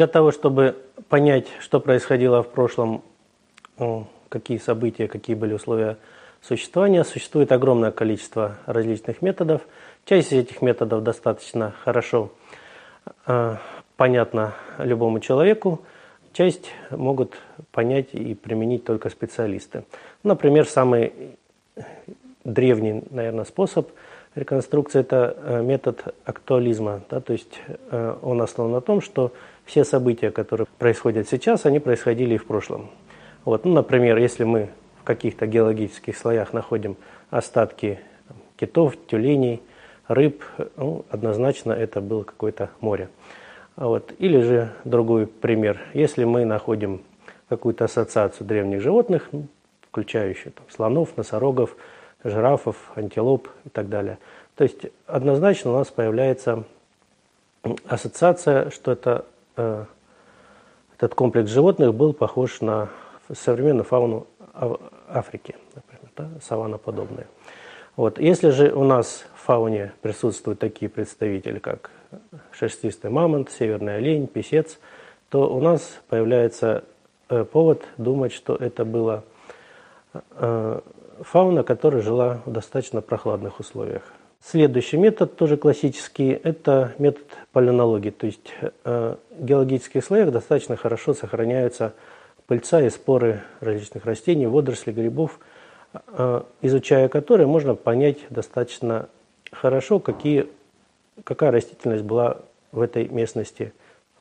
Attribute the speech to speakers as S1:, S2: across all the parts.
S1: Для того, чтобы понять, что происходило в прошлом, какие события, какие были условия существования, существует огромное количество различных методов. Часть из этих методов достаточно хорошо э, понятна любому человеку, часть могут понять и применить только специалисты. Например, самый древний, наверное, способ реконструкции – это э, метод актуализма. Да, то есть э, он основан на том, что все события, которые происходят сейчас, они происходили и в прошлом. Вот, ну, например, если мы в каких-то геологических слоях находим остатки китов, тюленей, рыб, ну, однозначно это было какое-то море. Вот. Или же другой пример. Если мы находим какую-то ассоциацию древних животных, ну, включающую там, слонов, носорогов, жирафов, антилоп и так далее. То есть однозначно у нас появляется ассоциация, что это этот комплекс животных был похож на современную фауну Африки, например, да, саванноподобные. Вот. Если же у нас в фауне присутствуют такие представители, как шерстистый мамонт, северный олень, писец, то у нас появляется э, повод думать, что это была э, фауна, которая жила в достаточно прохладных условиях. Следующий метод, тоже классический, это метод паленологии. То есть э, в геологических слоях достаточно хорошо сохраняются пыльца и споры различных растений, водорослей, грибов, э, изучая которые можно понять достаточно хорошо, какие, какая растительность была в этой местности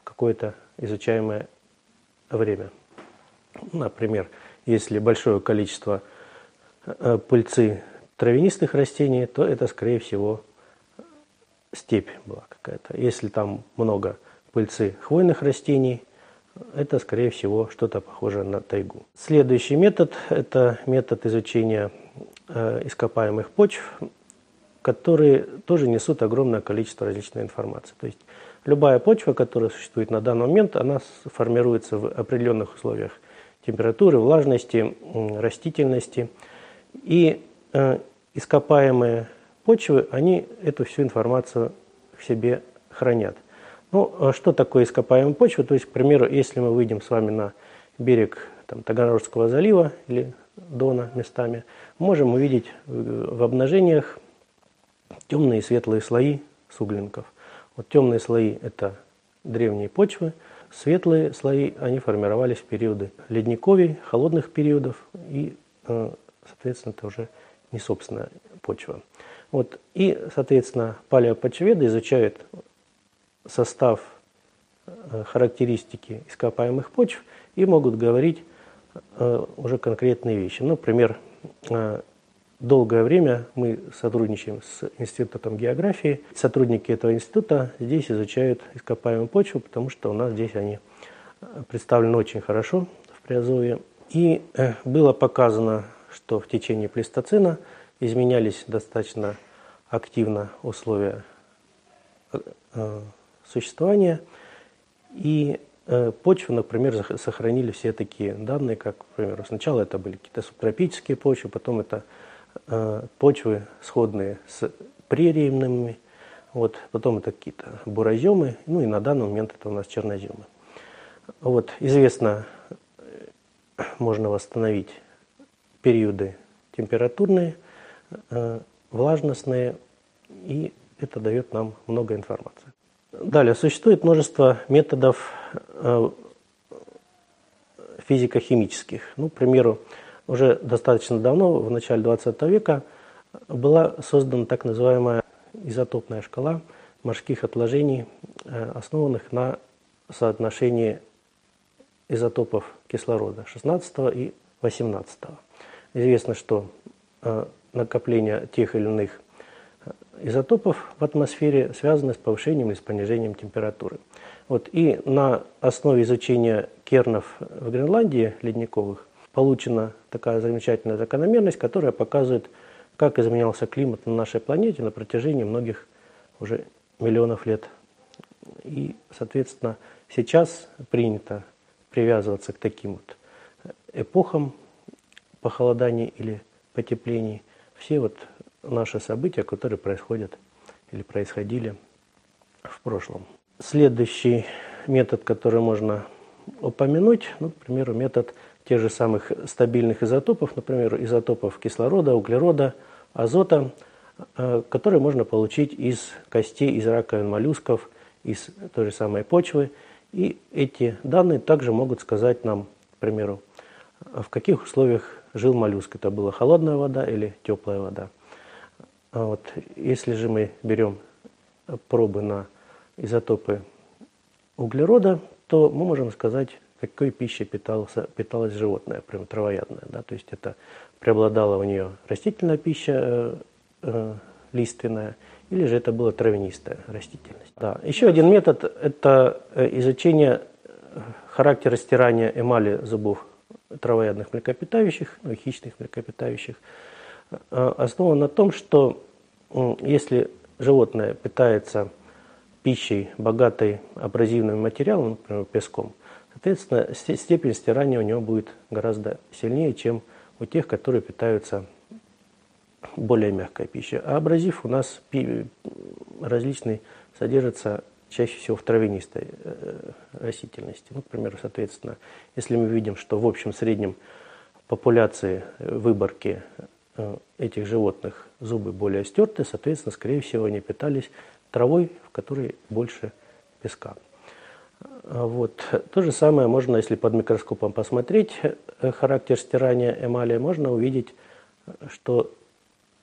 S1: в какое-то изучаемое время. Например, если большое количество э, пыльцы травянистых растений, то это, скорее всего, степь была какая-то. Если там много пыльцы хвойных растений, это, скорее всего, что-то похожее на тайгу. Следующий метод – это метод изучения э, ископаемых почв, которые тоже несут огромное количество различной информации. То есть любая почва, которая существует на данный момент, она формируется в определенных условиях температуры, влажности, растительности. И э, ископаемые почвы, они эту всю информацию в себе хранят. Ну, а что такое ископаемая почва? То есть, к примеру, если мы выйдем с вами на берег там, Таганрожского залива или Дона местами, можем увидеть в обнажениях темные и светлые слои суглинков. Вот темные слои – это древние почвы, светлые слои, они формировались в периоды ледниковий, холодных периодов, и, э, соответственно, это уже не собственная почва. Вот. И, соответственно, палеопочведы изучают состав, э, характеристики ископаемых почв и могут говорить э, уже конкретные вещи. Например, э, долгое время мы сотрудничаем с Институтом географии. Сотрудники этого института здесь изучают ископаемую почву, потому что у нас здесь они представлены очень хорошо в Приазовье. И было показано что в течение плейстоцена изменялись достаточно активно условия э, существования, и э, почвы, например, сохранили все такие данные, как, например, сначала это были какие-то субтропические почвы, потом это э, почвы, сходные с прериемными, вот, потом это какие-то бураземы, ну и на данный момент это у нас черноземы. Вот, известно, можно восстановить периоды температурные, э, влажностные, и это дает нам много информации. Далее, существует множество методов э, физико-химических. Ну, к примеру, уже достаточно давно, в начале 20 века, была создана так называемая изотопная шкала морских отложений, э, основанных на соотношении изотопов кислорода 16 и 18. Известно, что э, накопление тех или иных э, изотопов в атмосфере связано с повышением или с понижением температуры. Вот, и на основе изучения кернов в Гренландии ледниковых получена такая замечательная закономерность, которая показывает, как изменялся климат на нашей планете на протяжении многих уже миллионов лет. И, соответственно, сейчас принято привязываться к таким вот эпохам похолоданий или потеплений, все вот наши события, которые происходят или происходили в прошлом. Следующий метод, который можно упомянуть, ну, к примеру, метод тех же самых стабильных изотопов, например, изотопов кислорода, углерода, азота, э, которые можно получить из костей, из раковин моллюсков, из той же самой почвы. И эти данные также могут сказать нам, к примеру, в каких условиях жил моллюск. Это была холодная вода или теплая вода. А вот, если же мы берем пробы на изотопы углерода, то мы можем сказать, какой пищей питался, питалось животное, прям травоядное. Да? То есть это преобладала у нее растительная пища э, э, лиственная, или же это была травянистая растительность. Да. Еще один метод – это э, изучение э, характера стирания эмали зубов травоядных млекопитающих, ну, хищных млекопитающих, э, основан на том, что если животное питается пищей, богатой абразивным материалом, например, песком, соответственно, степень стирания у него будет гораздо сильнее, чем у тех, которые питаются более мягкой пищей. А абразив у нас различный содержится чаще всего в травянистой э, растительности. Ну, к примеру, соответственно, если мы видим, что в общем среднем популяции э, выборки э, этих животных зубы более стерты, соответственно, скорее всего, они питались травой, в которой больше песка. А вот. То же самое можно, если под микроскопом посмотреть характер стирания эмали, можно увидеть, что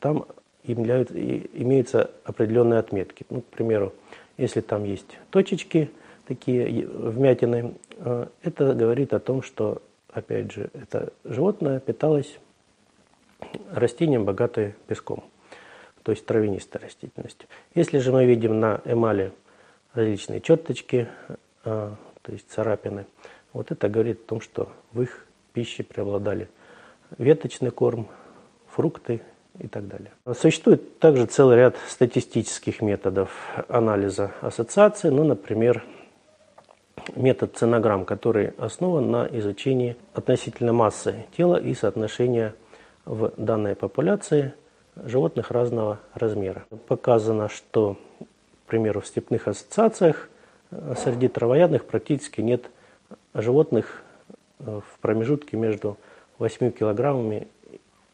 S1: там имеются определенные отметки. Ну, к примеру, если там есть точечки, такие вмятины, э, это говорит о том, что, опять же, это животное питалось растением, богатое песком, то есть травянистой растительностью. Если же мы видим на эмали различные черточки, э, то есть царапины, вот это говорит о том, что в их пище преобладали веточный корм, фрукты и так далее. Существует также целый ряд статистических методов анализа ассоциации, ну, например, метод ценограмм, который основан на изучении относительно массы тела и соотношения в данной популяции животных разного размера. Показано, что, к примеру, в степных ассоциациях среди травоядных практически нет животных в промежутке между 8 килограммами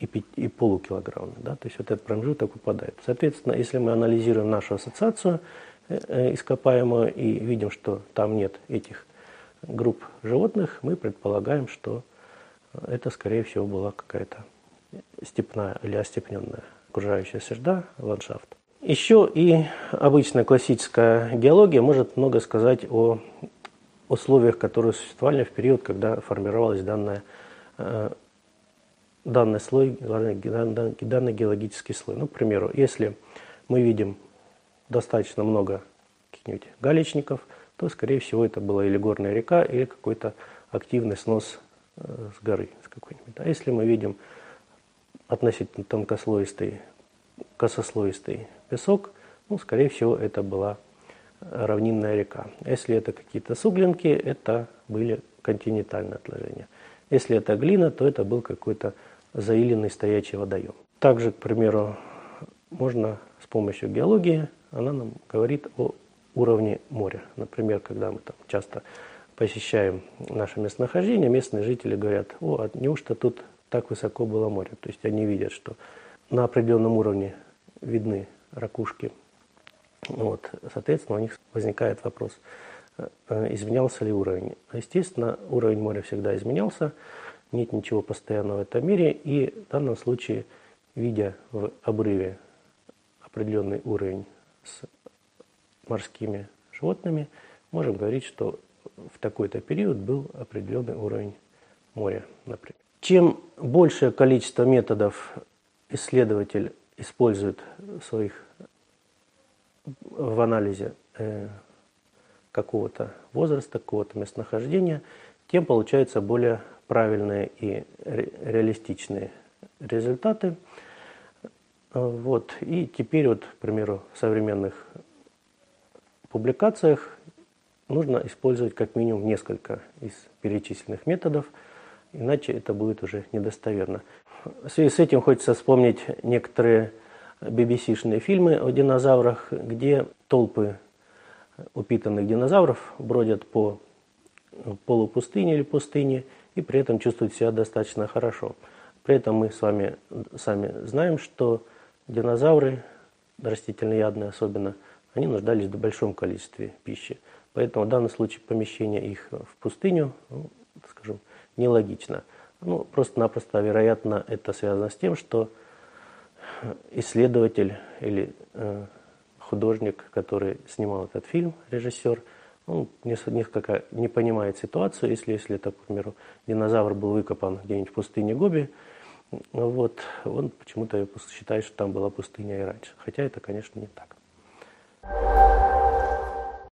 S1: и, 5, и полукилограммами. Да? То есть вот этот промежуток выпадает. Соответственно, если мы анализируем нашу ассоциацию э, э, ископаемую и видим, что там нет этих групп животных, мы предполагаем, что это, скорее всего, была какая-то степная или остепненная окружающая среда, ландшафт. Еще и обычная классическая геология может много сказать о условиях, которые существовали в период, когда формировалась данная э, данный слой, данный геологический слой. Ну, к примеру, если мы видим достаточно много каких-нибудь галечников, то, скорее всего, это была или горная река, или какой-то активный снос э, с горы с какой-нибудь. А если мы видим относительно тонкослоистый, косослоистый песок, ну, скорее всего, это была равнинная река. Если это какие-то суглинки, это были континентальные отложения. Если это глина, то это был какой-то заиленный стоячий водоем. Также, к примеру, можно с помощью геологии, она нам говорит о уровне моря. Например, когда мы там часто посещаем наше местонахождение, местные жители говорят, о, а неужто тут так высоко было море? То есть они видят, что на определенном уровне видны ракушки. Вот. Соответственно, у них возникает вопрос, э, изменялся ли уровень. Естественно, уровень моря всегда изменялся нет ничего постоянного в этом мире, и в данном случае, видя в обрыве определенный уровень с морскими животными, можем говорить, что в такой-то период был определенный уровень моря, например. Чем большее количество методов исследователь использует в своих в анализе э, какого-то возраста, какого-то местонахождения, тем получается более правильные и реалистичные результаты. Вот. И теперь, вот, к примеру, в современных публикациях нужно использовать как минимум несколько из перечисленных методов, иначе это будет уже недостоверно. В связи с этим хочется вспомнить некоторые BBC-шные фильмы о динозаврах, где толпы упитанных динозавров бродят по полупустыне или пустыне и при этом чувствуют себя достаточно хорошо. При этом мы с вами сами знаем, что динозавры, растительноядные особенно, они нуждались в большом количестве пищи. Поэтому в данном случае помещение их в пустыню, ну, скажем, нелогично. Ну, просто-напросто, вероятно, это связано с тем, что исследователь или э, художник, который снимал этот фильм, режиссер, он несколько не понимает ситуацию, если, если это, к примеру, динозавр был выкопан где-нибудь в пустыне Гоби, вот, он почему-то считает, что там была пустыня и раньше. Хотя это, конечно, не так.